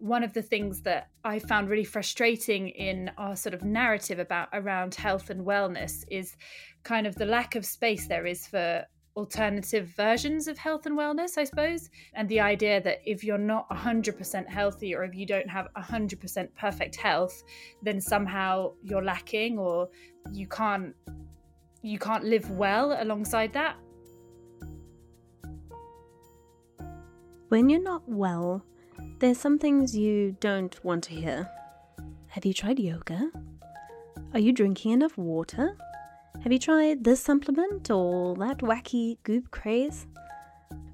one of the things that I found really frustrating in our sort of narrative about around health and wellness is kind of the lack of space there is for alternative versions of health and wellness, I suppose. And the idea that if you're not 100% healthy or if you don't have 100% perfect health, then somehow you're lacking or you can't you can't live well alongside that. When you're not well, there's some things you don't want to hear. Have you tried yoga? Are you drinking enough water? Have you tried this supplement or that wacky goop craze?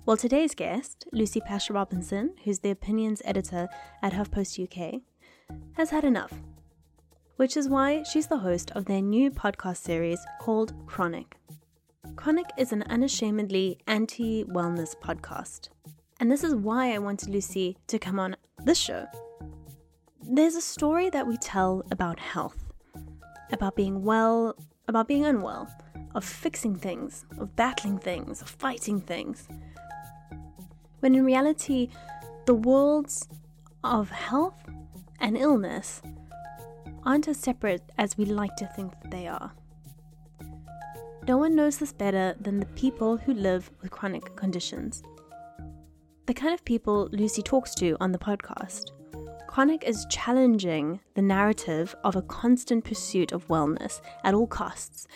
Well, today's guest, Lucy Pasha Robinson, who's the opinions editor at HuffPost UK, has had enough. Which is why she's the host of their new podcast series called Chronic. Chronic is an unashamedly anti wellness podcast. And this is why I wanted Lucy to come on this show. There's a story that we tell about health, about being well, about being unwell, of fixing things, of battling things, of fighting things. When in reality, the worlds of health and illness aren't as separate as we like to think that they are. No one knows this better than the people who live with chronic conditions the kind of people Lucy talks to on the podcast. Chronic is challenging the narrative of a constant pursuit of wellness at all costs,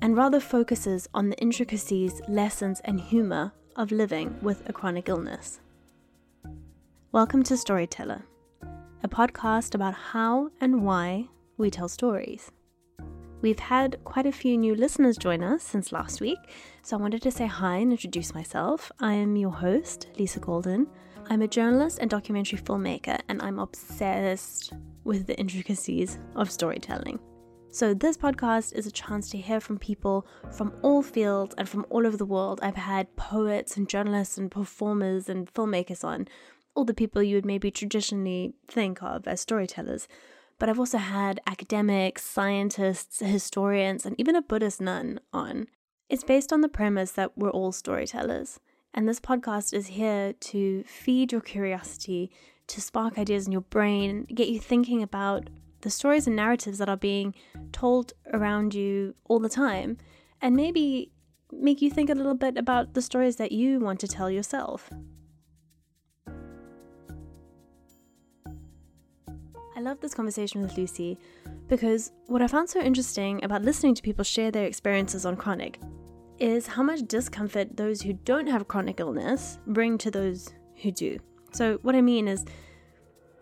and rather focuses on the intricacies, lessons, and humour of living with a chronic illness. Welcome to Storyteller, a podcast about how and why we tell stories. We've had quite a few new listeners join us since last week, so I wanted to say hi and introduce myself. I am your host, Lisa Golden. I'm a journalist and documentary filmmaker, and I'm obsessed with the intricacies of storytelling. So, this podcast is a chance to hear from people from all fields and from all over the world. I've had poets and journalists and performers and filmmakers on, all the people you would maybe traditionally think of as storytellers but I've also had academics, scientists, historians, and even a Buddhist nun on. It's based on the premise that we're all storytellers, and this podcast is here to feed your curiosity, to spark ideas in your brain, get you thinking about the stories and narratives that are being told around you all the time, and maybe make you think a little bit about the stories that you want to tell yourself. I love this conversation with Lucy because what I found so interesting about listening to people share their experiences on chronic is how much discomfort those who don't have chronic illness bring to those who do. So, what I mean is,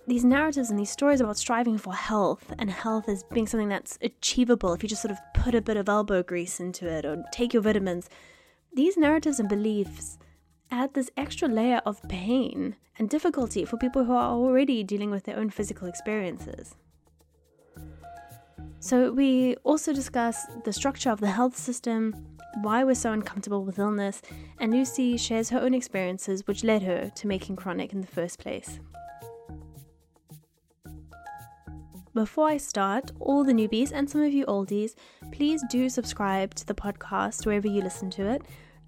these narratives and these stories about striving for health and health as being something that's achievable if you just sort of put a bit of elbow grease into it or take your vitamins, these narratives and beliefs add this extra layer of pain and difficulty for people who are already dealing with their own physical experiences. So, we also discuss the structure of the health system, why we're so uncomfortable with illness, and Lucy shares her own experiences which led her to making chronic in the first place. Before I start, all the newbies and some of you oldies, please do subscribe to the podcast wherever you listen to it.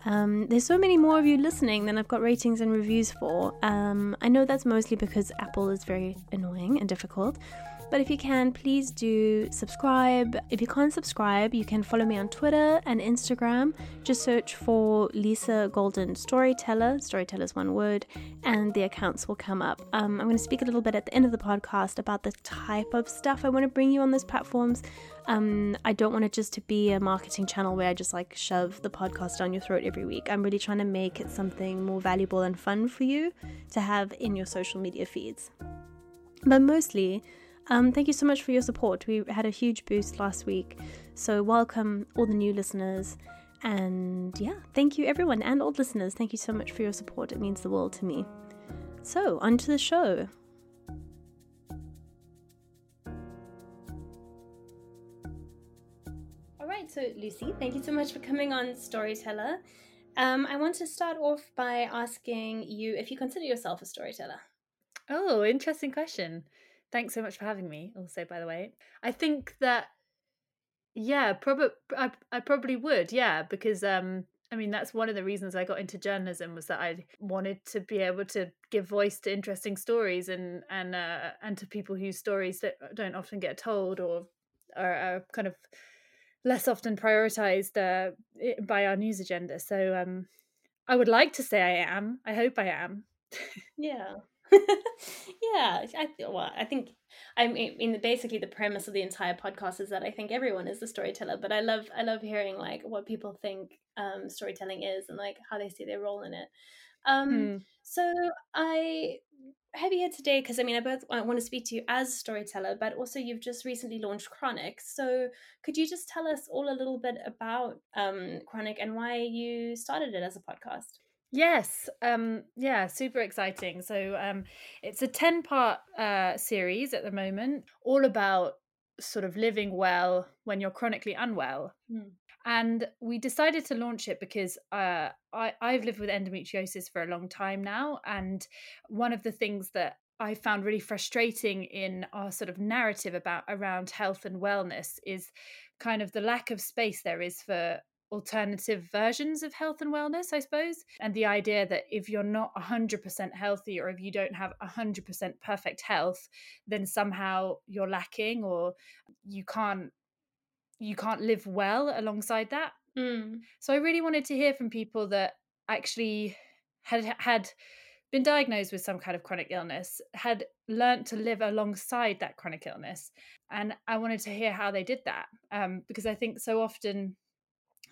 Um, there's so many more of you listening than I've got ratings and reviews for. Um, I know that's mostly because Apple is very annoying and difficult. But if you can, please do subscribe. If you can't subscribe, you can follow me on Twitter and Instagram. Just search for Lisa Golden Storyteller. Storyteller is one word, and the accounts will come up. Um, I'm going to speak a little bit at the end of the podcast about the type of stuff I want to bring you on those platforms. Um, I don't want it just to be a marketing channel where I just like shove the podcast down your throat every week. I'm really trying to make it something more valuable and fun for you to have in your social media feeds. But mostly, um, thank you so much for your support. We had a huge boost last week. So, welcome all the new listeners. And yeah, thank you everyone and old listeners. Thank you so much for your support. It means the world to me. So, on to the show. All right, so Lucy, thank you so much for coming on Storyteller. Um, I want to start off by asking you if you consider yourself a storyteller. Oh, interesting question. Thanks so much for having me. Also, by the way, I think that yeah, probably I, I probably would, yeah, because um, I mean, that's one of the reasons I got into journalism was that I wanted to be able to give voice to interesting stories and and uh, and to people whose stories that don't often get told or are, are kind of less often prioritized uh, by our news agenda. So um, I would like to say I am. I hope I am. yeah. Yeah, I well, I think I mean basically the premise of the entire podcast is that I think everyone is a storyteller, but I love I love hearing like what people think um, storytelling is and like how they see their role in it. Um, mm. So I have you here today because I mean I both I want to speak to you as a storyteller, but also you've just recently launched Chronic. So could you just tell us all a little bit about um, Chronic and why you started it as a podcast? Yes, um, yeah, super exciting. So um, it's a 10 part uh, series at the moment, all about sort of living well when you're chronically unwell. Mm. And we decided to launch it because uh, I, I've lived with endometriosis for a long time now. And one of the things that I found really frustrating in our sort of narrative about around health and wellness is kind of the lack of space there is for alternative versions of health and wellness, I suppose. And the idea that if you're not 100% healthy or if you don't have 100% perfect health, then somehow you're lacking or you can't you can't live well alongside that. Mm. So I really wanted to hear from people that actually had had been diagnosed with some kind of chronic illness, had learned to live alongside that chronic illness. And I wanted to hear how they did that. Um, because I think so often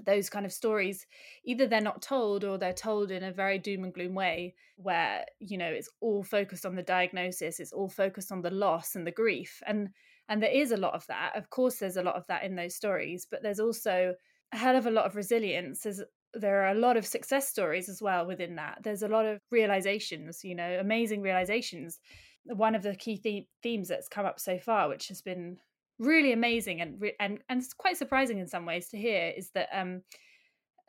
those kind of stories either they're not told or they're told in a very doom and gloom way where you know it's all focused on the diagnosis it's all focused on the loss and the grief and and there is a lot of that. Of course there's a lot of that in those stories but there's also a hell of a lot of resilience. There's there are a lot of success stories as well within that. There's a lot of realizations you know amazing realizations. One of the key the- themes that's come up so far which has been really amazing and and and it's quite surprising in some ways to hear is that um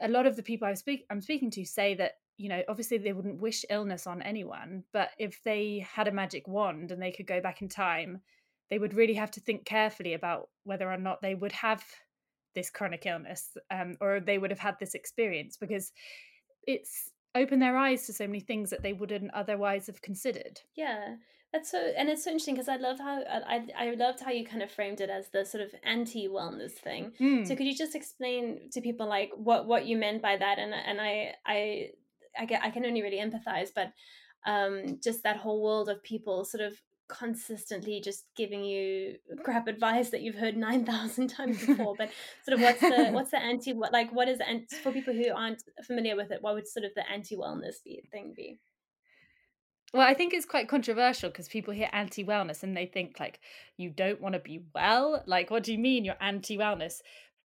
a lot of the people I speak I'm speaking to say that you know obviously they wouldn't wish illness on anyone but if they had a magic wand and they could go back in time they would really have to think carefully about whether or not they would have this chronic illness um, or they would have had this experience because it's opened their eyes to so many things that they wouldn't otherwise have considered. Yeah that's so, and it's so interesting because I love how I I loved how you kind of framed it as the sort of anti wellness thing. Mm. So could you just explain to people like what what you meant by that? And and I I I get I can only really empathize, but um, just that whole world of people sort of consistently just giving you crap advice that you've heard 9000 times before but sort of what's the what's the anti what like what is and for people who aren't familiar with it what would sort of the anti wellness be, thing be well, I think it's quite controversial because people hear anti wellness and they think, like, you don't want to be well. Like, what do you mean you're anti wellness?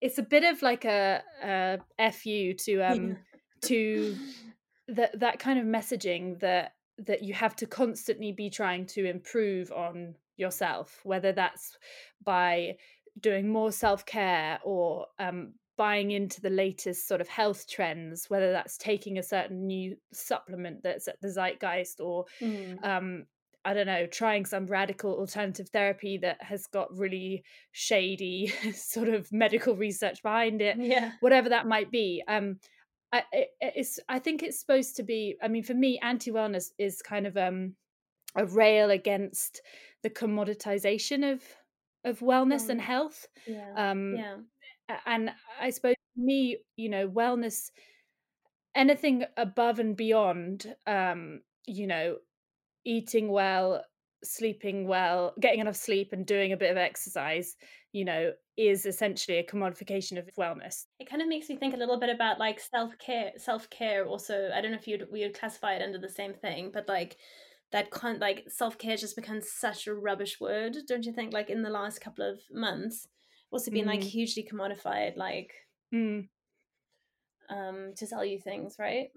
It's a bit of like a, a fu to um to that that kind of messaging that that you have to constantly be trying to improve on yourself, whether that's by doing more self care or um, buying into the latest sort of health trends, whether that's taking a certain new supplement that's at the zeitgeist or mm. um, I don't know, trying some radical alternative therapy that has got really shady sort of medical research behind it, yeah. whatever that might be. Um, I, it, it's, I think it's supposed to be. I mean, for me, anti wellness is kind of um, a rail against the commoditization of of wellness and health. Yeah. Um, yeah and I suppose me, you know, wellness, anything above and beyond, um, you know, eating well, sleeping well, getting enough sleep, and doing a bit of exercise, you know, is essentially a commodification of wellness. It kind of makes me think a little bit about like self care. Self care also, I don't know if you'd we would classify it under the same thing, but like that con like self care just becomes such a rubbish word, don't you think? Like in the last couple of months also been mm. like hugely commodified like mm. um to sell you things right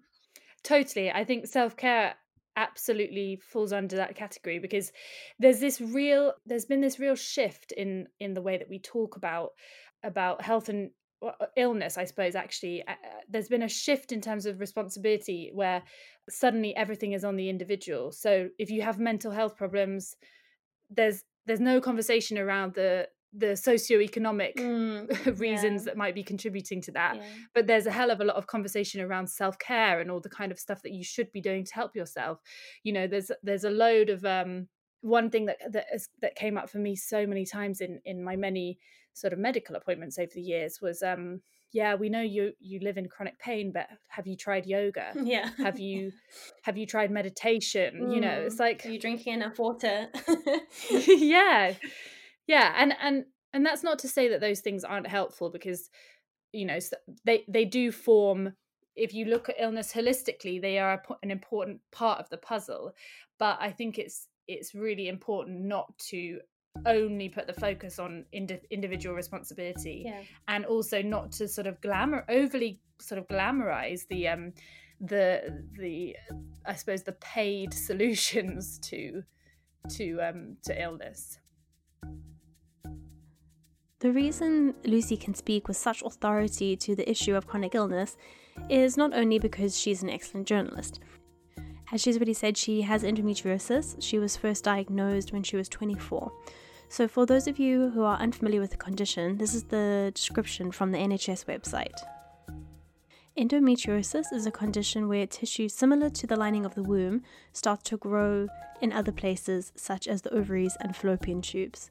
totally i think self-care absolutely falls under that category because there's this real there's been this real shift in in the way that we talk about about health and uh, illness i suppose actually uh, there's been a shift in terms of responsibility where suddenly everything is on the individual so if you have mental health problems there's there's no conversation around the the socioeconomic Mm, reasons yeah. that might be contributing to that yeah. but there's a hell of a lot of conversation around self-care and all the kind of stuff that you should be doing to help yourself you know there's there's a load of um one thing that that, is, that came up for me so many times in in my many sort of medical appointments over the years was um yeah we know you you live in chronic pain but have you tried yoga Yeah. have you have you tried meditation you know it's like Are you drinking enough water? yeah yeah and and and that's not to say that those things aren't helpful because you know they they do form if you look at illness holistically they are a an important part of the puzzle but i think it's it's really important not to only put the focus on indi- individual responsibility yeah. and also not to sort of glamour overly sort of glamorize the um the the i suppose the paid solutions to to um to illness The reason Lucy can speak with such authority to the issue of chronic illness is not only because she's an excellent journalist. As she's already said, she has endometriosis. She was first diagnosed when she was 24. So, for those of you who are unfamiliar with the condition, this is the description from the NHS website. Endometriosis is a condition where tissue similar to the lining of the womb starts to grow in other places, such as the ovaries and fallopian tubes.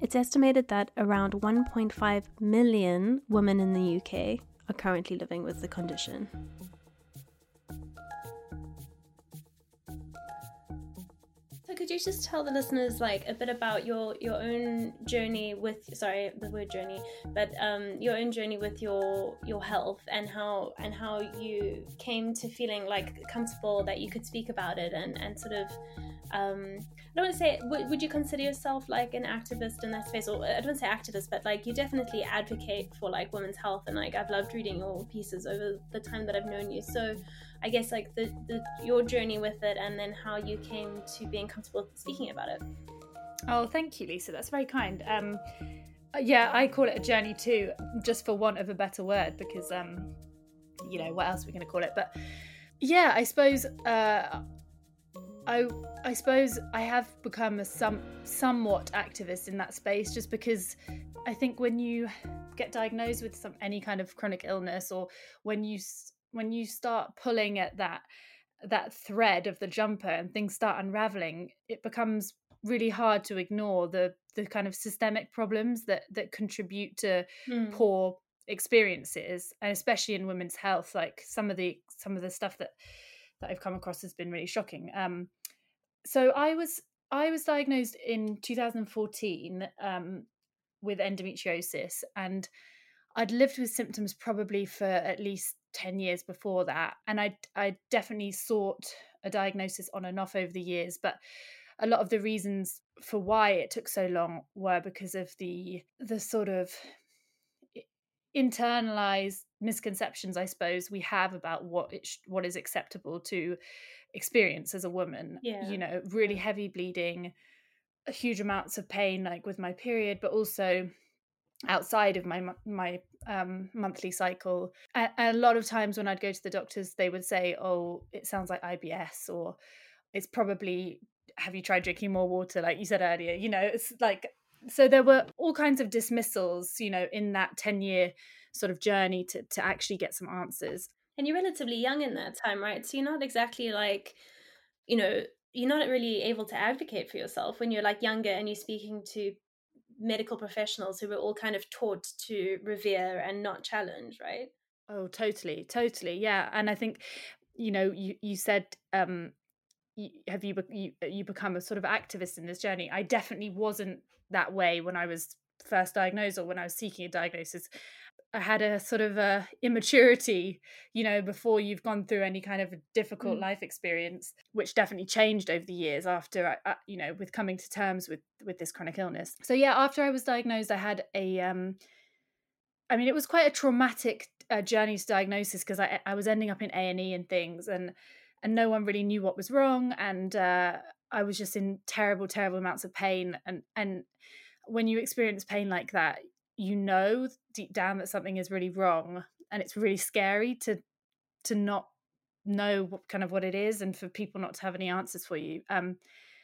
It's estimated that around 1.5 million women in the UK are currently living with the condition. Could you just tell the listeners like a bit about your your own journey with sorry the word journey but um your own journey with your your health and how and how you came to feeling like comfortable that you could speak about it and and sort of um I don't want to say would, would you consider yourself like an activist in that space? Or I don't want to say activist but like you definitely advocate for like women's health and like I've loved reading your pieces over the time that I've known you. So I guess like the, the your journey with it and then how you came to being comfortable speaking about it. Oh thank you lisa. That's very kind. Um yeah i call it a journey too just for want of a better word because um you know what else are we going to call it? But yeah i suppose uh I I suppose I have become a some somewhat activist in that space just because I think when you get diagnosed with some any kind of chronic illness or when you when you start pulling at that that thread of the jumper and things start unraveling it becomes really hard to ignore the the kind of systemic problems that that contribute to poor experiences and especially in women's health like some of the some of the stuff that that I've come across has been really shocking. Um, so I was I was diagnosed in 2014 um, with endometriosis, and I'd lived with symptoms probably for at least 10 years before that, and I I definitely sought a diagnosis on and off over the years, but a lot of the reasons for why it took so long were because of the the sort of internalized misconceptions i suppose we have about what it sh- what is acceptable to experience as a woman Yeah. you know really heavy bleeding huge amounts of pain like with my period but also outside of my my um, monthly cycle and a lot of times when i'd go to the doctors they would say oh it sounds like ibs or it's probably have you tried drinking more water? like you said earlier you know it's like so there were all kinds of dismissals you know in that 10 year sort of journey to to actually get some answers. And you're relatively young in that time right? So you're not exactly like you know you're not really able to advocate for yourself when you're like younger and you're speaking to medical professionals who were all kind of taught to revere and not challenge right? Oh totally totally yeah and i think you know you you said um have you, you you become a sort of activist in this journey? I definitely wasn't that way when i was first diagnosed or when i was seeking a diagnosis had a sort of a immaturity you know before you've gone through any kind of difficult Mm. life experience which definitely changed over the years after I, I, you know with coming to terms with with this chronic illness so yeah after i was diagnosed i had a um I mean, it was quite a traumatic uh, journey to diagnosis because I, I was ending up in A and E and things, and and no one really knew what was wrong, and uh, I was just in terrible, terrible amounts of pain, and and when you experience pain like that, you know deep down that something is really wrong, and it's really scary to to not know what kind of what it is, and for people not to have any answers for you. Um,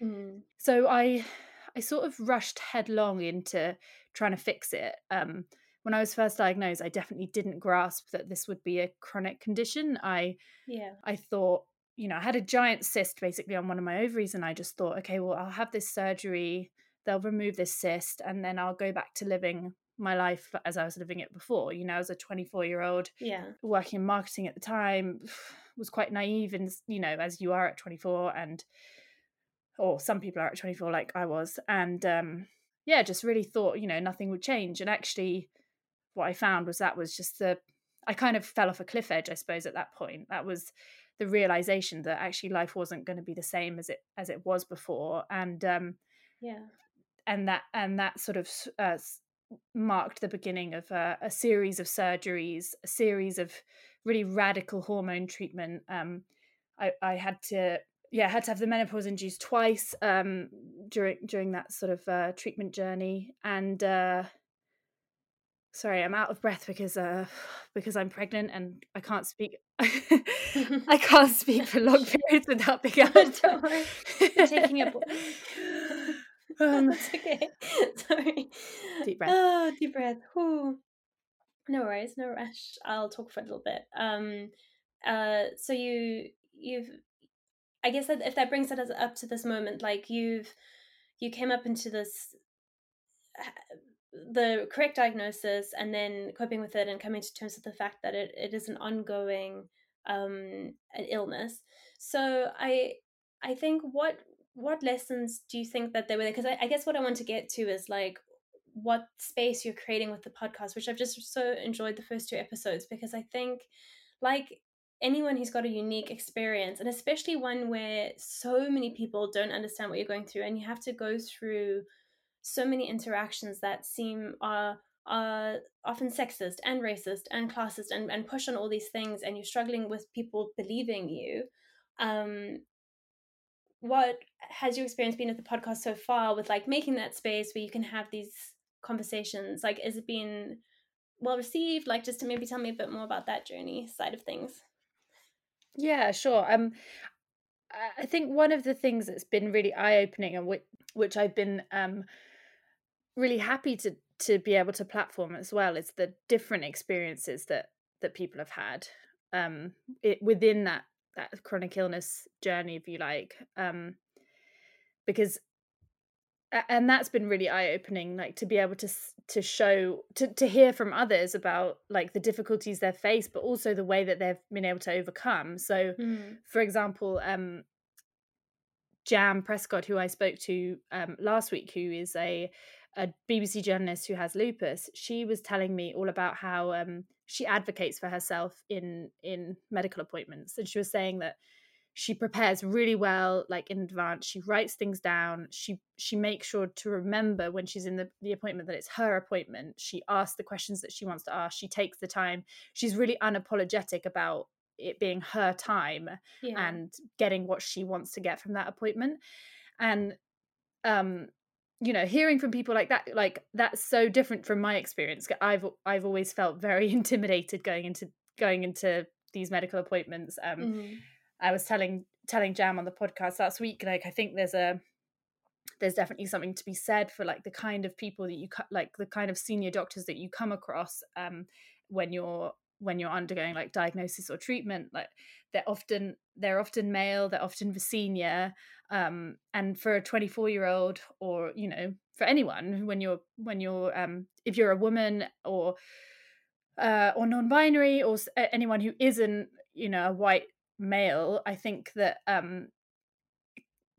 mm. so I I sort of rushed headlong into trying to fix it. Um, when I was first diagnosed, I definitely didn't grasp that this would be a chronic condition. I yeah, I thought, you know, I had a giant cyst basically on one of my ovaries, and I just thought, okay, well, I'll have this surgery. They'll remove this cyst, and then I'll go back to living my life as I was living it before. You know, as a 24 year old, yeah, working in marketing at the time, was quite naive, and you know, as you are at 24, and or some people are at 24, like I was, and um, yeah, just really thought, you know, nothing would change. And actually, what I found was that was just the I kind of fell off a cliff edge, I suppose, at that point. That was the realization that actually life wasn't going to be the same as it as it was before, and um, yeah, and that and that sort of uh, marked the beginning of a, a, series of surgeries, a series of really radical hormone treatment. Um, I, I had to yeah, I had to have the menopause induced twice um, during during that sort of uh, treatment journey, and uh, sorry, I'm out of breath because uh, because I'm pregnant and I can't speak. I can't speak for long periods without being out. Don't worry, taking a. um, That's okay. Sorry. Deep breath. Oh, deep breath. Whew. No worries, no rush. I'll talk for a little bit. Um, uh, so you you've, I guess that if that brings us up to this moment, like you've, you came up into this the correct diagnosis and then coping with it and coming to terms with the fact that it, it is an ongoing um an illness so i i think what what lessons do you think that they were there? Because I, I guess what i want to get to is like what space you're creating with the podcast which i've just so enjoyed the first two episodes because i think like anyone who's got a unique experience and especially one where so many people don't understand what you're going through and you have to go through so many interactions that seem are are often sexist and racist and classist and, and push on all these things and you're struggling with people believing you um what has your experience been at the podcast so far with like making that space where you can have these conversations? Like has it been well received? Like just to maybe tell me a bit more about that journey side of things. Yeah sure um i think one of the things that's been really eye-opening and which, which i've been um really happy to to be able to platform as well is the different experiences that that people have had um it, within that that chronic illness journey if you like um because and that's been really eye opening like to be able to to show to to hear from others about like the difficulties they've faced but also the way that they've been able to overcome so mm. for example um Jam Prescott, who I spoke to um, last week, who is a a BBC journalist who has lupus, she was telling me all about how um, she advocates for herself in in medical appointments, and she was saying that she prepares really well, like in advance. She writes things down. She she makes sure to remember when she's in the, the appointment that it's her appointment. She asks the questions that she wants to ask. She takes the time. She's really unapologetic about it being her time yeah. and getting what she wants to get from that appointment. And um you know hearing from people like that like that's so different from my experience i've i've always felt very intimidated going into going into these medical appointments um mm-hmm. i was telling telling jam on the podcast last week like i think there's a there's definitely something to be said for like the kind of people that you cut, like the kind of senior doctors that you come across um when you're when you're undergoing like diagnosis or treatment like they're often they're often male they're often the senior um and for a 24 year old or you know for anyone when you're when you're um if you're a woman or uh or non-binary or anyone who isn't you know a white male i think that um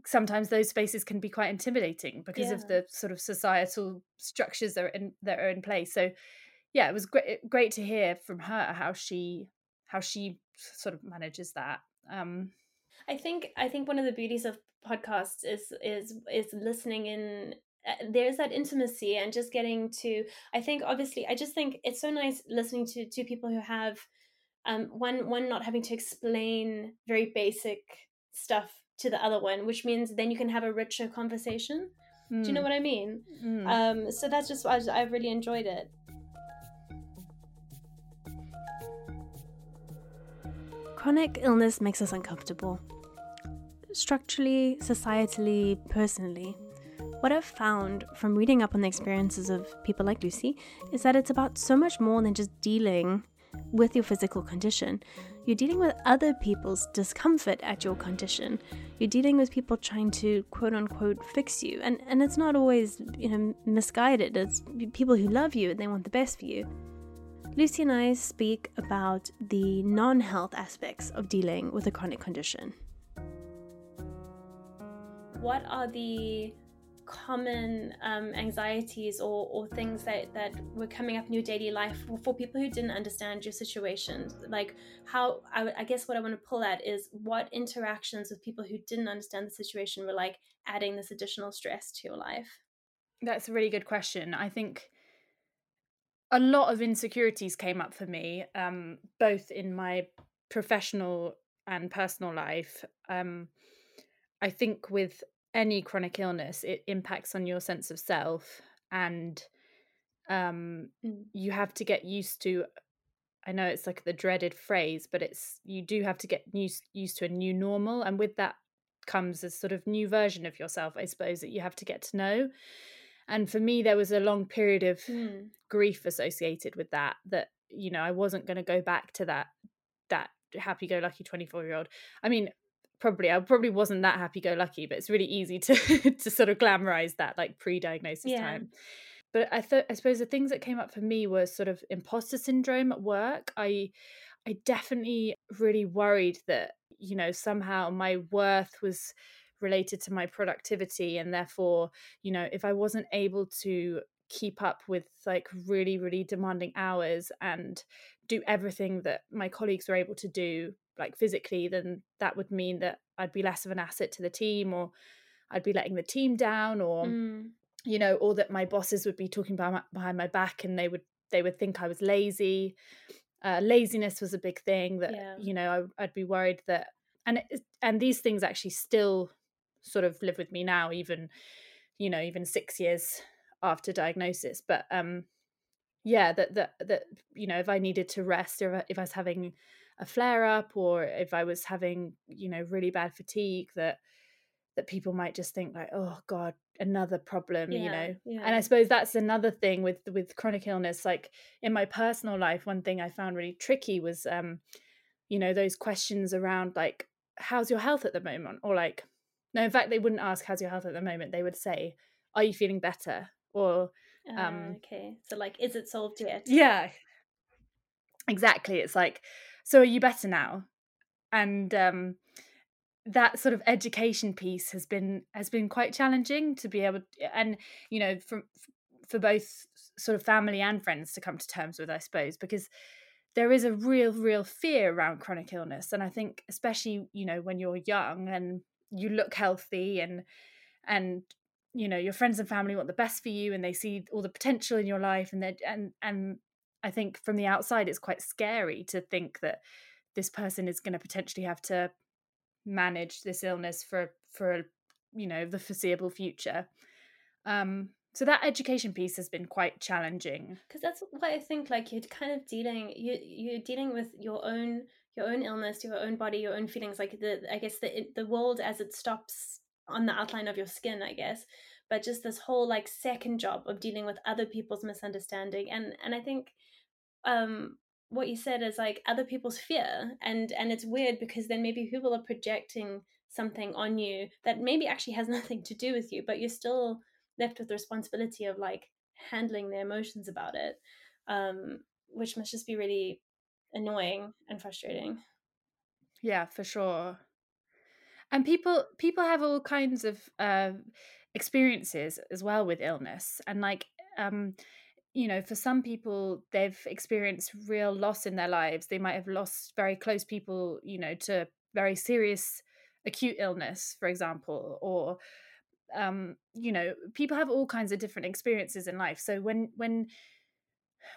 sometimes those spaces can be quite intimidating because yeah. of the sort of societal structures that are in that are in place so yeah, it was great great to hear from her how she how she sort of manages that. Um, I think I think one of the beauties of podcasts is is is listening in uh, there's that intimacy and just getting to i think obviously i just think it's so nice listening to two people who have um one one not having to explain very basic stuff to the other one which means then you can have a richer conversation mm. do you know mm. what i mean mm. um so that's just I, i've really enjoyed it Chronic illness makes us uncomfortable. Structurally, societally, personally. What I've found from reading up on the experiences of people like Lucy is that it's about so much more than just dealing with your physical condition. You're dealing with other people's discomfort at your condition. You're dealing with people trying to quote unquote fix you. And and it's not always, you know, misguided. It's people who love you and they want the best for you. Lucy and I speak about the non-health aspects of dealing with a chronic condition. What are the common um, anxieties or, or things that, that were coming up in your daily life for, for people who didn't understand your situation? Like, how I, I guess what I want to pull at is what interactions with people who didn't understand the situation were like adding this additional stress to your life? That's a really good question. I think a lot of insecurities came up for me, um, both in my professional and personal life. Um, I think with any chronic illness, it impacts on your sense of self, and um, mm. you have to get used to. I know it's like the dreaded phrase, but it's you do have to get used used to a new normal, and with that comes a sort of new version of yourself, I suppose, that you have to get to know. And for me, there was a long period of mm. grief associated with that. That you know, I wasn't going to go back to that that happy-go-lucky twenty-four-year-old. I mean, probably I probably wasn't that happy go lucky, but it's really easy to to sort of glamorize that like pre-diagnosis yeah. time. But I thought I suppose the things that came up for me were sort of imposter syndrome at work. I I definitely really worried that, you know, somehow my worth was related to my productivity and therefore, you know, if I wasn't able to keep up with like really really demanding hours and do everything that my colleagues were able to do like physically then that would mean that I'd be less of an asset to the team or I'd be letting the team down or mm. you know or that my bosses would be talking behind my, behind my back and they would they would think I was lazy uh, laziness was a big thing that yeah. you know I, I'd be worried that and it, and these things actually still sort of live with me now even you know even 6 years after diagnosis but um yeah that that that you know if i needed to rest or if i was having a flare up or if i was having you know really bad fatigue that that people might just think like oh god another problem yeah, you know yeah. and i suppose that's another thing with with chronic illness like in my personal life one thing i found really tricky was um you know those questions around like how's your health at the moment or like no in fact they wouldn't ask how's your health at the moment? They would say are you feeling better? Or um uh, okay. So like is it solved yet? yeah. Exactly it's like so are you better now? And um that sort of education piece has been has been quite challenging to be able to, and you know from for both sort of family and friends to come to terms with i suppose because there is a real real fear around chronic illness. And i think especially you know when you're young and you look healthy and and you know your friends and family want the best for you and they see all the potential in your life and that and and I think from the outside it's quite scary to think that this person is going to potentially have to manage this illness for for you know the foreseeable future. Um so that education piece has been quite challenging. Because that's what i think like you're kind of dealing you you're dealing with your own your own illness your own body your own feelings like the i guess the the world as it stops on the outline of your skin i guess. But just this whole like second job of dealing with other people's misunderstanding and and i think um what you said is like other people's fear and and it's weird because then maybe people are projecting something on you that maybe actually has nothing to do with you but you're still left with the responsibility of like handling their emotions about it um which must just be really annoying and frustrating yeah for sure and people people have all kinds of uh, experiences as well with illness and like um you know, for some people, they've experienced real loss in their lives. They might have lost very close people, you know, to very serious acute illness, for example, or um, you know, people have all kinds of different experiences in life. So when when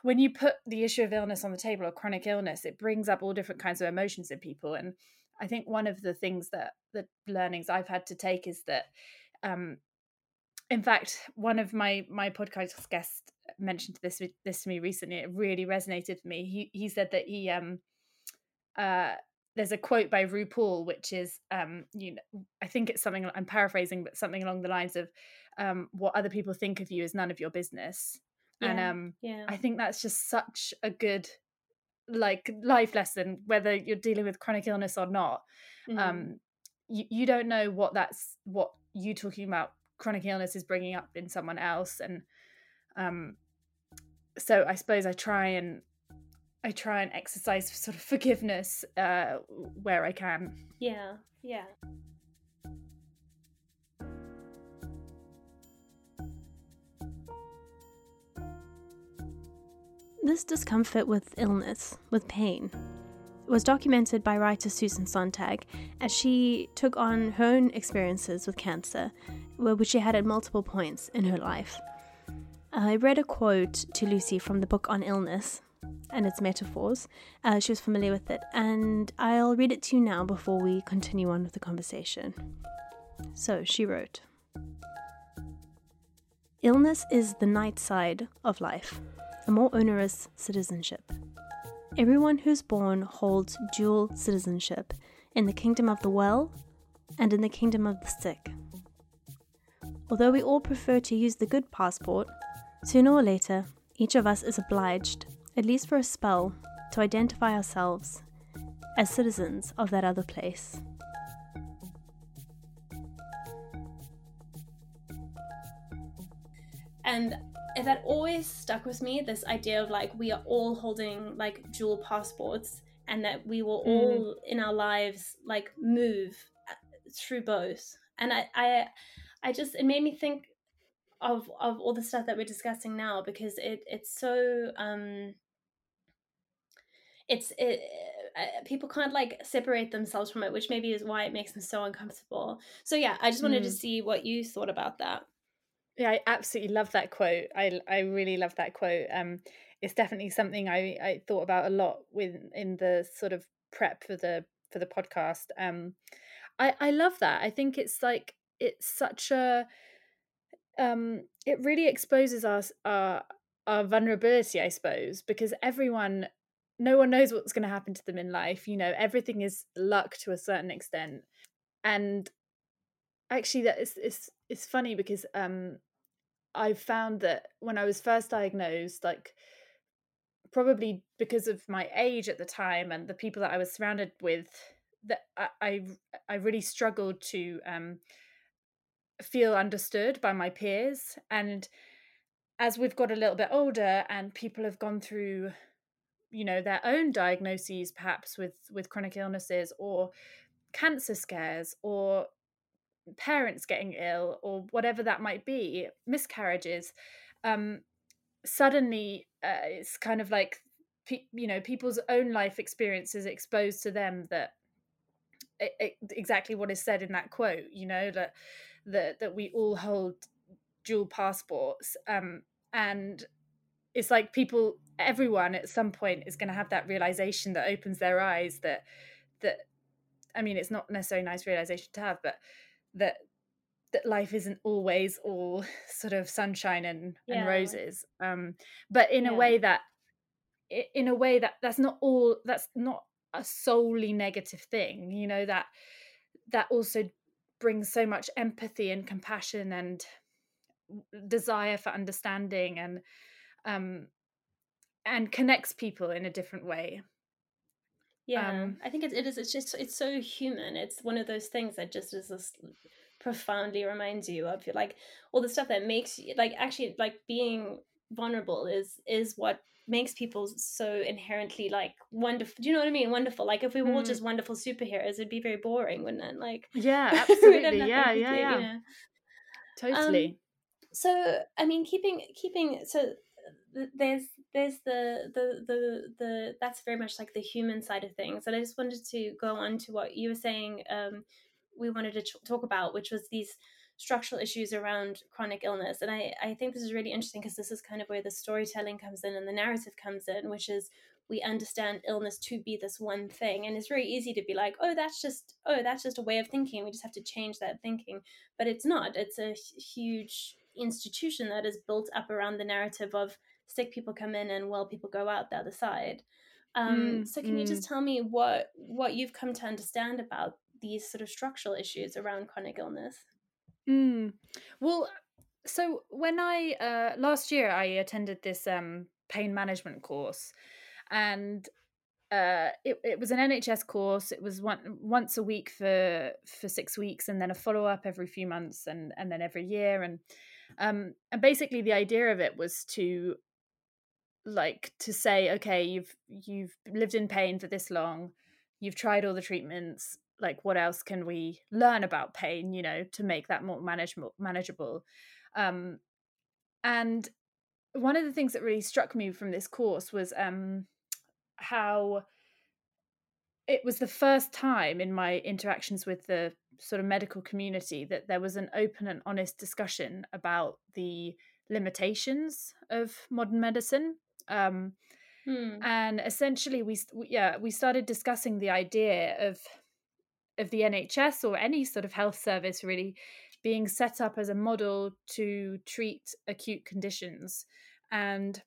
when you put the issue of illness on the table or chronic illness, it brings up all different kinds of emotions in people. And I think one of the things that the learnings I've had to take is that um, in fact, one of my my podcast guests mentioned this this to me recently. It really resonated with me. He he said that he um uh there's a quote by RuPaul, which is, um, you know, I think it's something I'm paraphrasing, but something along the lines of, um, "What other people think of you is none of your business." Yeah, and um, yeah. I think that's just such a good, like, life lesson. Whether you're dealing with chronic illness or not, Mhm. um, you you don't know what that's what you talking about chronic illness is bringing up in someone else, and um, so I suppose I try and I try and exercise sort of forgiveness uh, where I can. yeah, yeah. This discomfort with illness, with pain, was documented by writer Susan Sontag as she took on her own experiences with cancer, which she had at multiple points in her life. I read a quote to Lucy from the book on illness and its metaphors. Uh, she was familiar with it, and I'll read it to you now before we continue on with the conversation. So she wrote Illness is the night side of life, a more onerous citizenship. Everyone who's born holds dual citizenship in the kingdom of the well and in the kingdom of the sick. Although we all prefer to use the good passport, sooner or later, each of us is obliged, at least for a spell, to identify ourselves as citizens of that other place. And that always stuck with me this idea of like we are all holding like dual passports and that we will all in our lives like move uh, through both. And I, I i just it made me think of of all the stuff that we're discussing now because it it's so um it's it uh, people can't like separate themselves from it which maybe is why it makes them so uncomfortable. So yeah i just wanted to Mm. see what you thought about that Yeah, I absolutely love that quote. I I really love that quote. Um, it's definitely something I I thought about a lot with in the sort of prep for the for the podcast. Um, I I love that. I think it's like it's such a um it really exposes us our our vulnerability, I suppose, because everyone no one knows what's going to happen to them in life. You know, everything is luck to a certain extent, and actually that is it's it's funny because um I found that when I was first diagnosed, like probably because of my age at the time and the people that I was surrounded with, that I I, really struggled to um, feel understood by my peers. And as we've got a little bit older and people have gone through, you know, their own diagnoses, perhaps with with chronic illnesses or cancer scares or parents getting ill or whatever that might be miscarriages um suddenly uh, it's kind of like pe- you know people's own life experiences exposed to them that e- e- exactly what is said in that quote you know that that that we all hold dual passports um and it's like people everyone at some point is going to have that realization that opens their eyes that that i mean it's not necessarily a nice realization to have but that that life isn't always all sort of sunshine and, Yeah. and roses um but in Yeah. a way that in a way that that's not all that's not a solely negative thing you know that that also brings so much empathy and compassion and desire for understanding and um and connects people in a different way Yeah, Um, I think it, it is. It's just it's so human. It's one of those things that just is this profoundly reminds you of like all the stuff that makes you like actually like being vulnerable is is what makes people so inherently like wonderful. Do you know what I mean? Wonderful. Like if we were all Mm. just wonderful superheroes, it'd be very boring, wouldn't it? Like yeah absolutely nothing yeah to yeah you yeah know? totally so i mean keeping keeping so there's there's the the the the that's very much like the human side of things and i just wanted to go on to what you were saying um we wanted to ch- talk about which was these structural issues around chronic illness and i i think this is really interesting because this is kind of where the storytelling comes in and the narrative comes in which is we understand illness to be this one thing and it's very easy to be like oh that's just oh that's just a way of thinking we just have to change that thinking but it's not it's a huge institution that is built up around the narrative of sick people come in and well people go out the other side Um, Mm, so can you mm. just tell me what what you've come to understand about these sort of structural issues around chronic illness? Mm. Well, so when I uh, last year I attended this um, pain management course, and uh, it it was an NHS course. It was one once a week for for six weeks, and then a follow up every few months, and and then every year, and um and basically the idea of it was to like to say okay you've you've lived in pain for this long you've tried all the treatments like what else can we learn about pain you know to make that more manageable manageable? Um and one of the things that really struck me from this course was um how it was the first time in my interactions with the sort of medical community that there was an open and honest discussion about the limitations of modern medicine um, Hmm. and essentially we yeah we started discussing the idea of of the NHS or any sort of health service really being set up as a model to treat acute conditions and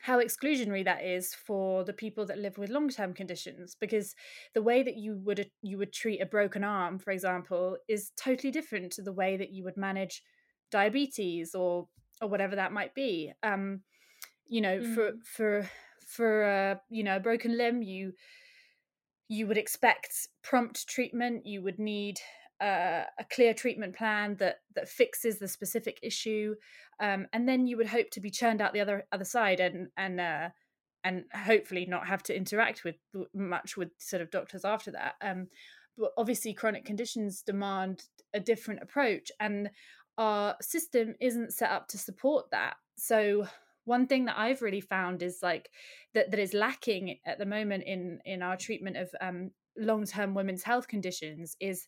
how exclusionary that is for the people that live with long-term conditions because the way that you would you would treat a broken arm for example is totally different to the way that you would manage diabetes or or whatever that might be um you know for Mm. for for uh, you know a broken limb you you would expect prompt treatment you would need uh, a clear treatment plan that that fixes the specific issue um, and then you would hope to be churned out the other other side and and uh, and hopefully not have to interact with much with sort of doctors after that um, but obviously chronic conditions demand a different approach and our system isn't set up to support that so one thing that I've really found is like that that is lacking at the moment in in our treatment of um, long term women's health conditions is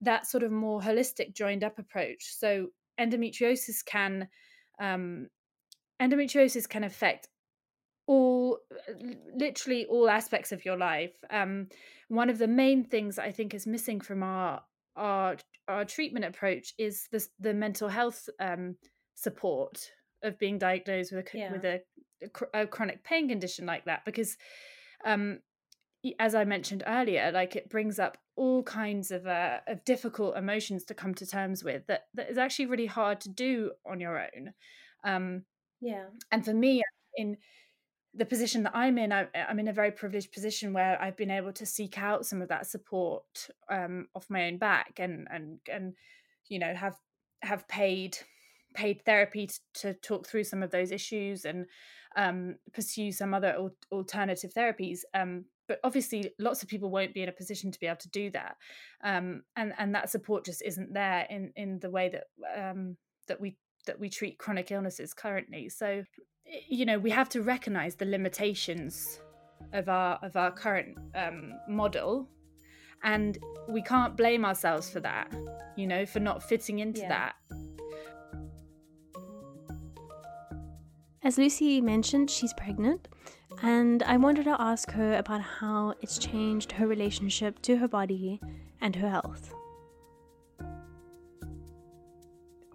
that sort of more holistic joined up approach. So endometriosis can um, endometriosis can affect all literally all aspects of your life. Um, one of the main things I think is missing from our our our treatment approach is the the mental health um, support of being diagnosed with a Yeah. with a, a a chronic pain condition like that because um as i mentioned earlier like it brings up all kinds of uh, of difficult emotions to come to terms with that that is actually really hard to do on your own um Yeah. and for me in the position that i'm in I, i'm in a very privileged position where i've been able to seek out some of that support um off my own back and and and you know have have paid paid therapy t- to talk through some of those issues and um, pursue some other al- alternative therapies. Um, but obviously, lots of people won't be in a position to be able to do that, um, and and that support just isn't there in in the way that um, that we that we treat chronic illnesses currently. So, you know, we have to recognise the limitations of our of our current um, model. And we can't blame ourselves for that, you know, for not fitting into Yeah. that. As Lucy mentioned, she's pregnant, and I wanted to ask her about how it's changed her relationship to her body and her health.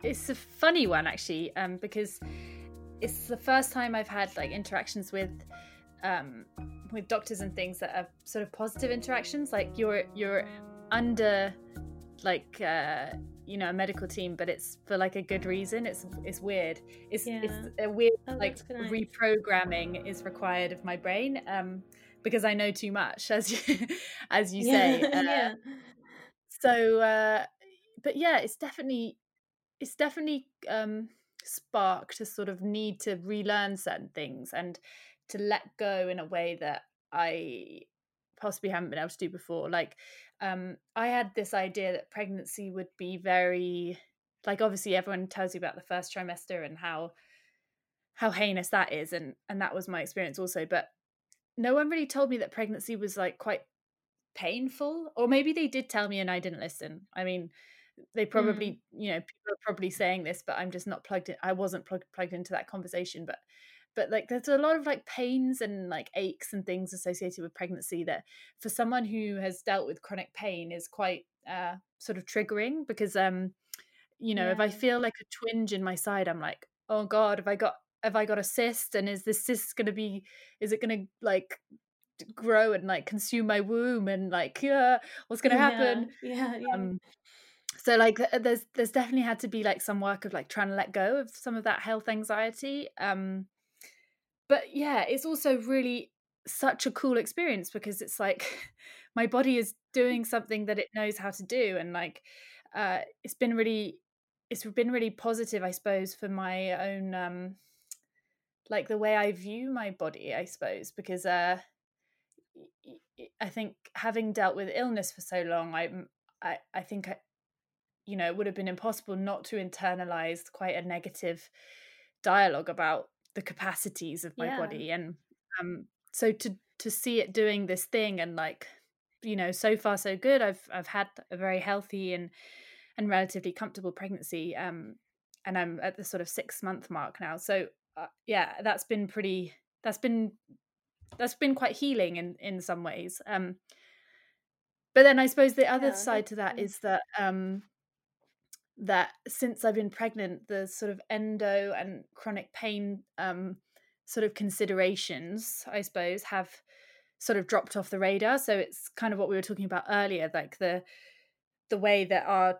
it's a funny one actually um because it's the first time i've had like interactions with um with doctors and things that are sort of positive interactions like you're you're under like uh you know a medical team but it's for like a good reason. It's it's weird. It's Yeah. it's a weird Oh, like reprogramming is required of my brain um because i know too much as you as you say. Uh, yeah. so uh but yeah it's definitely it's definitely um sparked a sort of need to relearn certain things and to let go in a way that i possibly haven't been able to do before. Like um i had this idea that pregnancy would be very like obviously everyone tells you about the first trimester and how how heinous that is and and that was my experience also but no one really told me that pregnancy was like quite painful or maybe they did tell me and i didn't listen. I mean they probably you know people are probably saying this but i'm just not plugged in i wasn't plugged plugged into that conversation but but like there's a lot of like pains and like aches and things associated with pregnancy that for someone who has dealt with chronic pain is quite uh sort of triggering because um you know if i feel like a twinge in my side i'm like oh god have i got have i got a cyst? And is this cyst going to be is it going to like grow and like consume my womb and like yeah what's gonna happen? Yeah, yeah. um so like there's there's definitely had to be like some work of like trying to let go of some of that health anxiety um but yeah it's also really such a cool experience because it's like my body is doing something that it knows how to do and like uh it's been really it's been really positive i suppose for my own um like the way i view my body i suppose because uh i think having dealt with illness for so long i i, I think I, you know it would have been impossible not to internalize quite a negative dialogue about the capacities of my Yeah. body and um so to to see it doing this thing and like you know so far so good i've i've had a very healthy and and relatively comfortable pregnancy um and i'm at the sort of 6 month mark now so uh, yeah that's been pretty that's been that's been quite healing in in some ways um but then i suppose the other Yeah, side to that's- that um that since i've been pregnant the sort of endo and chronic pain um sort of considerations i suppose have sort of dropped off the radar. So it's kind of what we were talking about earlier like the the way that our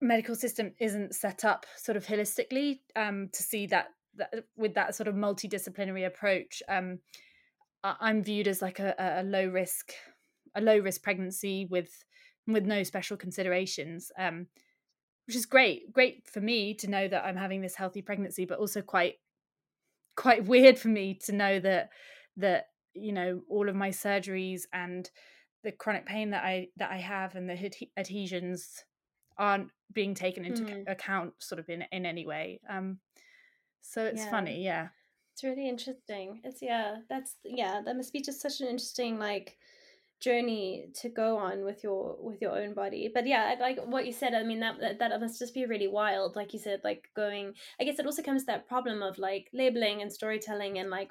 medical system isn't set up sort of holistically um to see that, that with that sort of multidisciplinary approach um i'm viewed as like a, a low risk a low risk pregnancy with with no special considerations um which is great great for me to know that i'm having this healthy pregnancy but also quite quite weird for me to know that that you know all of my surgeries and the chronic pain that i that i have and the adhesions aren't being taken into Mm. account sort of in in any way um so it's Yeah. funny yeah It's really interesting. It's yeah, that's yeah, that must be just such an interesting like journey to go on with your with your own body. But yeah, like what you said, I mean that that, that must just be really wild. Like you said, like going. I guess it also comes to that problem of like labeling and storytelling and like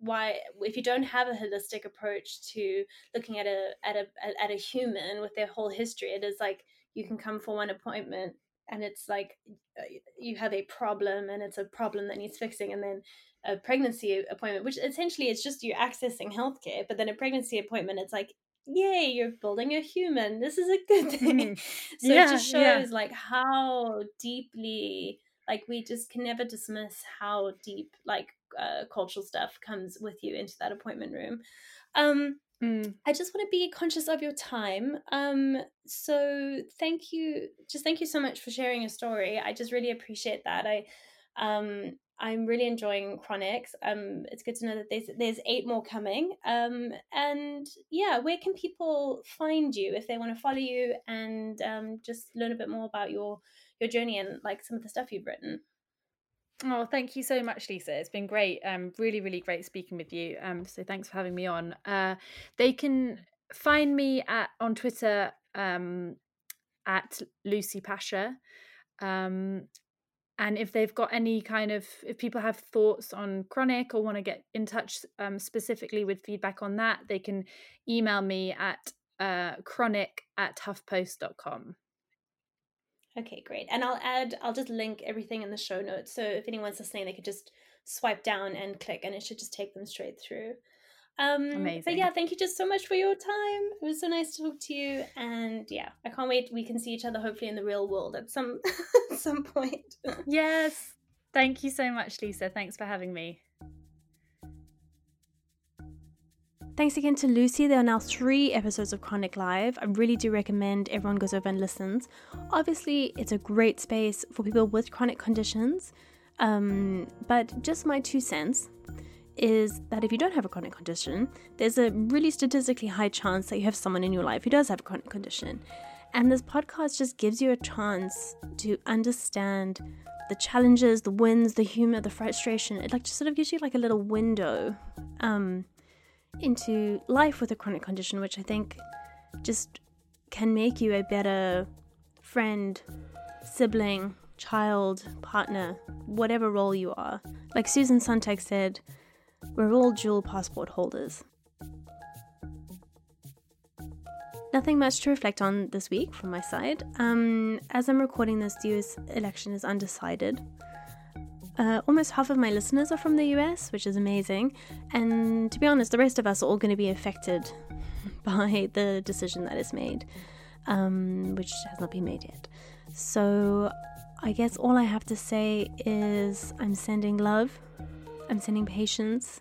why if you don't have a holistic approach to looking at a at a at a human with their whole history, it is like you can come for one appointment and it's like uh, you have a problem and it's a problem that needs fixing and then a pregnancy appointment which essentially is just you accessing healthcare but then a pregnancy appointment it's like yay you're building a human this is a good thing so Yeah, it just yeah. shows like how deeply like we just can never dismiss how deep like uh, cultural stuff comes with you into that appointment room um Mm. I just want to be conscious of your time. Um, so thank you, just thank you so much for sharing your story. I just really appreciate that. I, um, I'm really enjoying Chronics. Um, it's good to know that there's there's eight more coming. Um, and yeah, where can people find you if they want to follow you and um, just learn a bit more about your your journey and like some of the stuff you've written? Oh, thank you so much, Lisa. It's been great. Um, really, really great speaking with you. Um, so thanks for having me on. Uh, they can find me at on Twitter um, at Lucy Pasha. Um, and if they've got any kind of, if people have thoughts on chronic or want to get in touch um, specifically with feedback on that, they can email me at uh, chronic at huffpost.com. Okay, great. And I'll add, I'll just link everything in the show notes. So if anyone's listening, they could just swipe down and click, and it should just take them straight through. Um, But yeah, thank you just so much for your time. It was so nice to talk to you. And yeah, I can't wait. We can see each other hopefully in the real world at some some point. Yes. Thank you so much, Lisa. Thanks for having me. Thanks again to Lucy. There are now three episodes of Chronic Live. I really do recommend everyone goes over and listens. Obviously, it's a great space for people with chronic conditions. Um, but just my two cents is that if you don't have a chronic condition, there's a really statistically high chance that you have someone in your life who does have a chronic condition. And this podcast just gives you a chance to understand the challenges, the wins, the humor, the frustration. It like just sort of gives you like a little window um, into life with a chronic condition, which I think just can make you a better friend, sibling, child, partner, whatever role you are. Like Susan Sontag said, we're all dual passport holders. Nothing much to reflect on this week from my side. Um, as I'm recording this, the US election is undecided. Uh, almost half of my listeners are from the US, which is amazing. And to be honest, the rest of us are all going to be affected by the decision that is made, um, which has not been made yet. So I guess all I have to say is I'm sending love, I'm sending patience,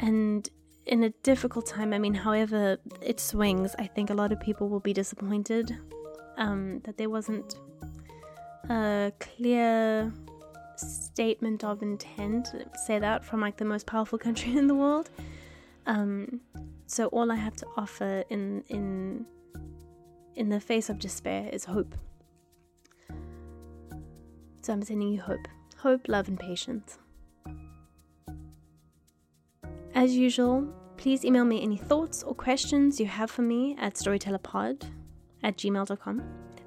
and in a difficult time, I mean, however it swings, I think a lot of people will be disappointed um, that there wasn't a clear statement of intent, say that, from like the most powerful country in the world. Um, so all I have to offer in in in the face of despair is hope. So I'm sending you hope, hope, love, and patience. As usual, please email me any thoughts or questions you have for me at storytellerpod at gmail.com.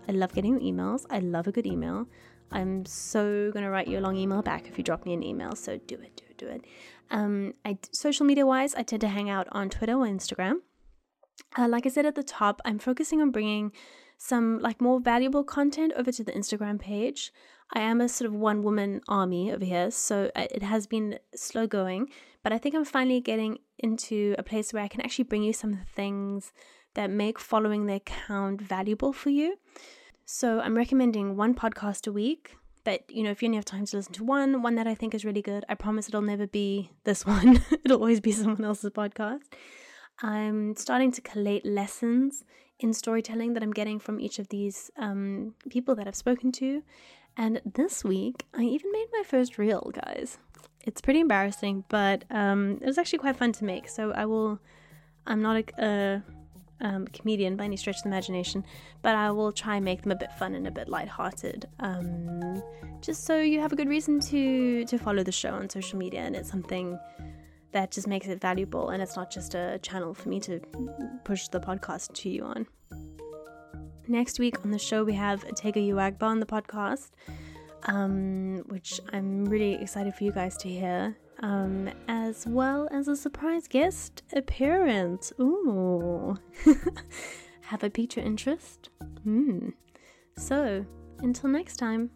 I love getting your emails. I love a good email. I'm so gonna write you a long email back if you drop me an email. So do it, do it, do it. Um, I social media wise, I tend to hang out on Twitter or Instagram. Uh, like I said at the top, I'm focusing on bringing some like more valuable content over to the Instagram page. I am a sort of one woman army over here, so uh, it has been slow going, but I think I'm finally getting into a place where I can actually bring you some things that make following the account valuable for you. So I'm recommending one podcast a week. But you know, if you only have time to listen to one, one that I think is really good, I promise it'll never be this one. it'll always be someone else's podcast. I'm starting to collate lessons in storytelling that I'm getting from each of these um, people that I've spoken to. And this week, I even made my first reel, guys. It's pretty embarrassing, but um, it was actually quite fun to make. So I will. I'm not a, a um, comedian by any stretch of the imagination, but I will try and make them a bit fun and a bit lighthearted, um, just so you have a good reason to to follow the show on social media, and it's something that just makes it valuable, and it's not just a channel for me to push the podcast to you on. Next week on the show, we have Tega Uwagba on the podcast, um, which I'm really excited for you guys to hear um, as well as a surprise guest appearance. Ooh. Have piqued your interest? Hmm. So, until next time.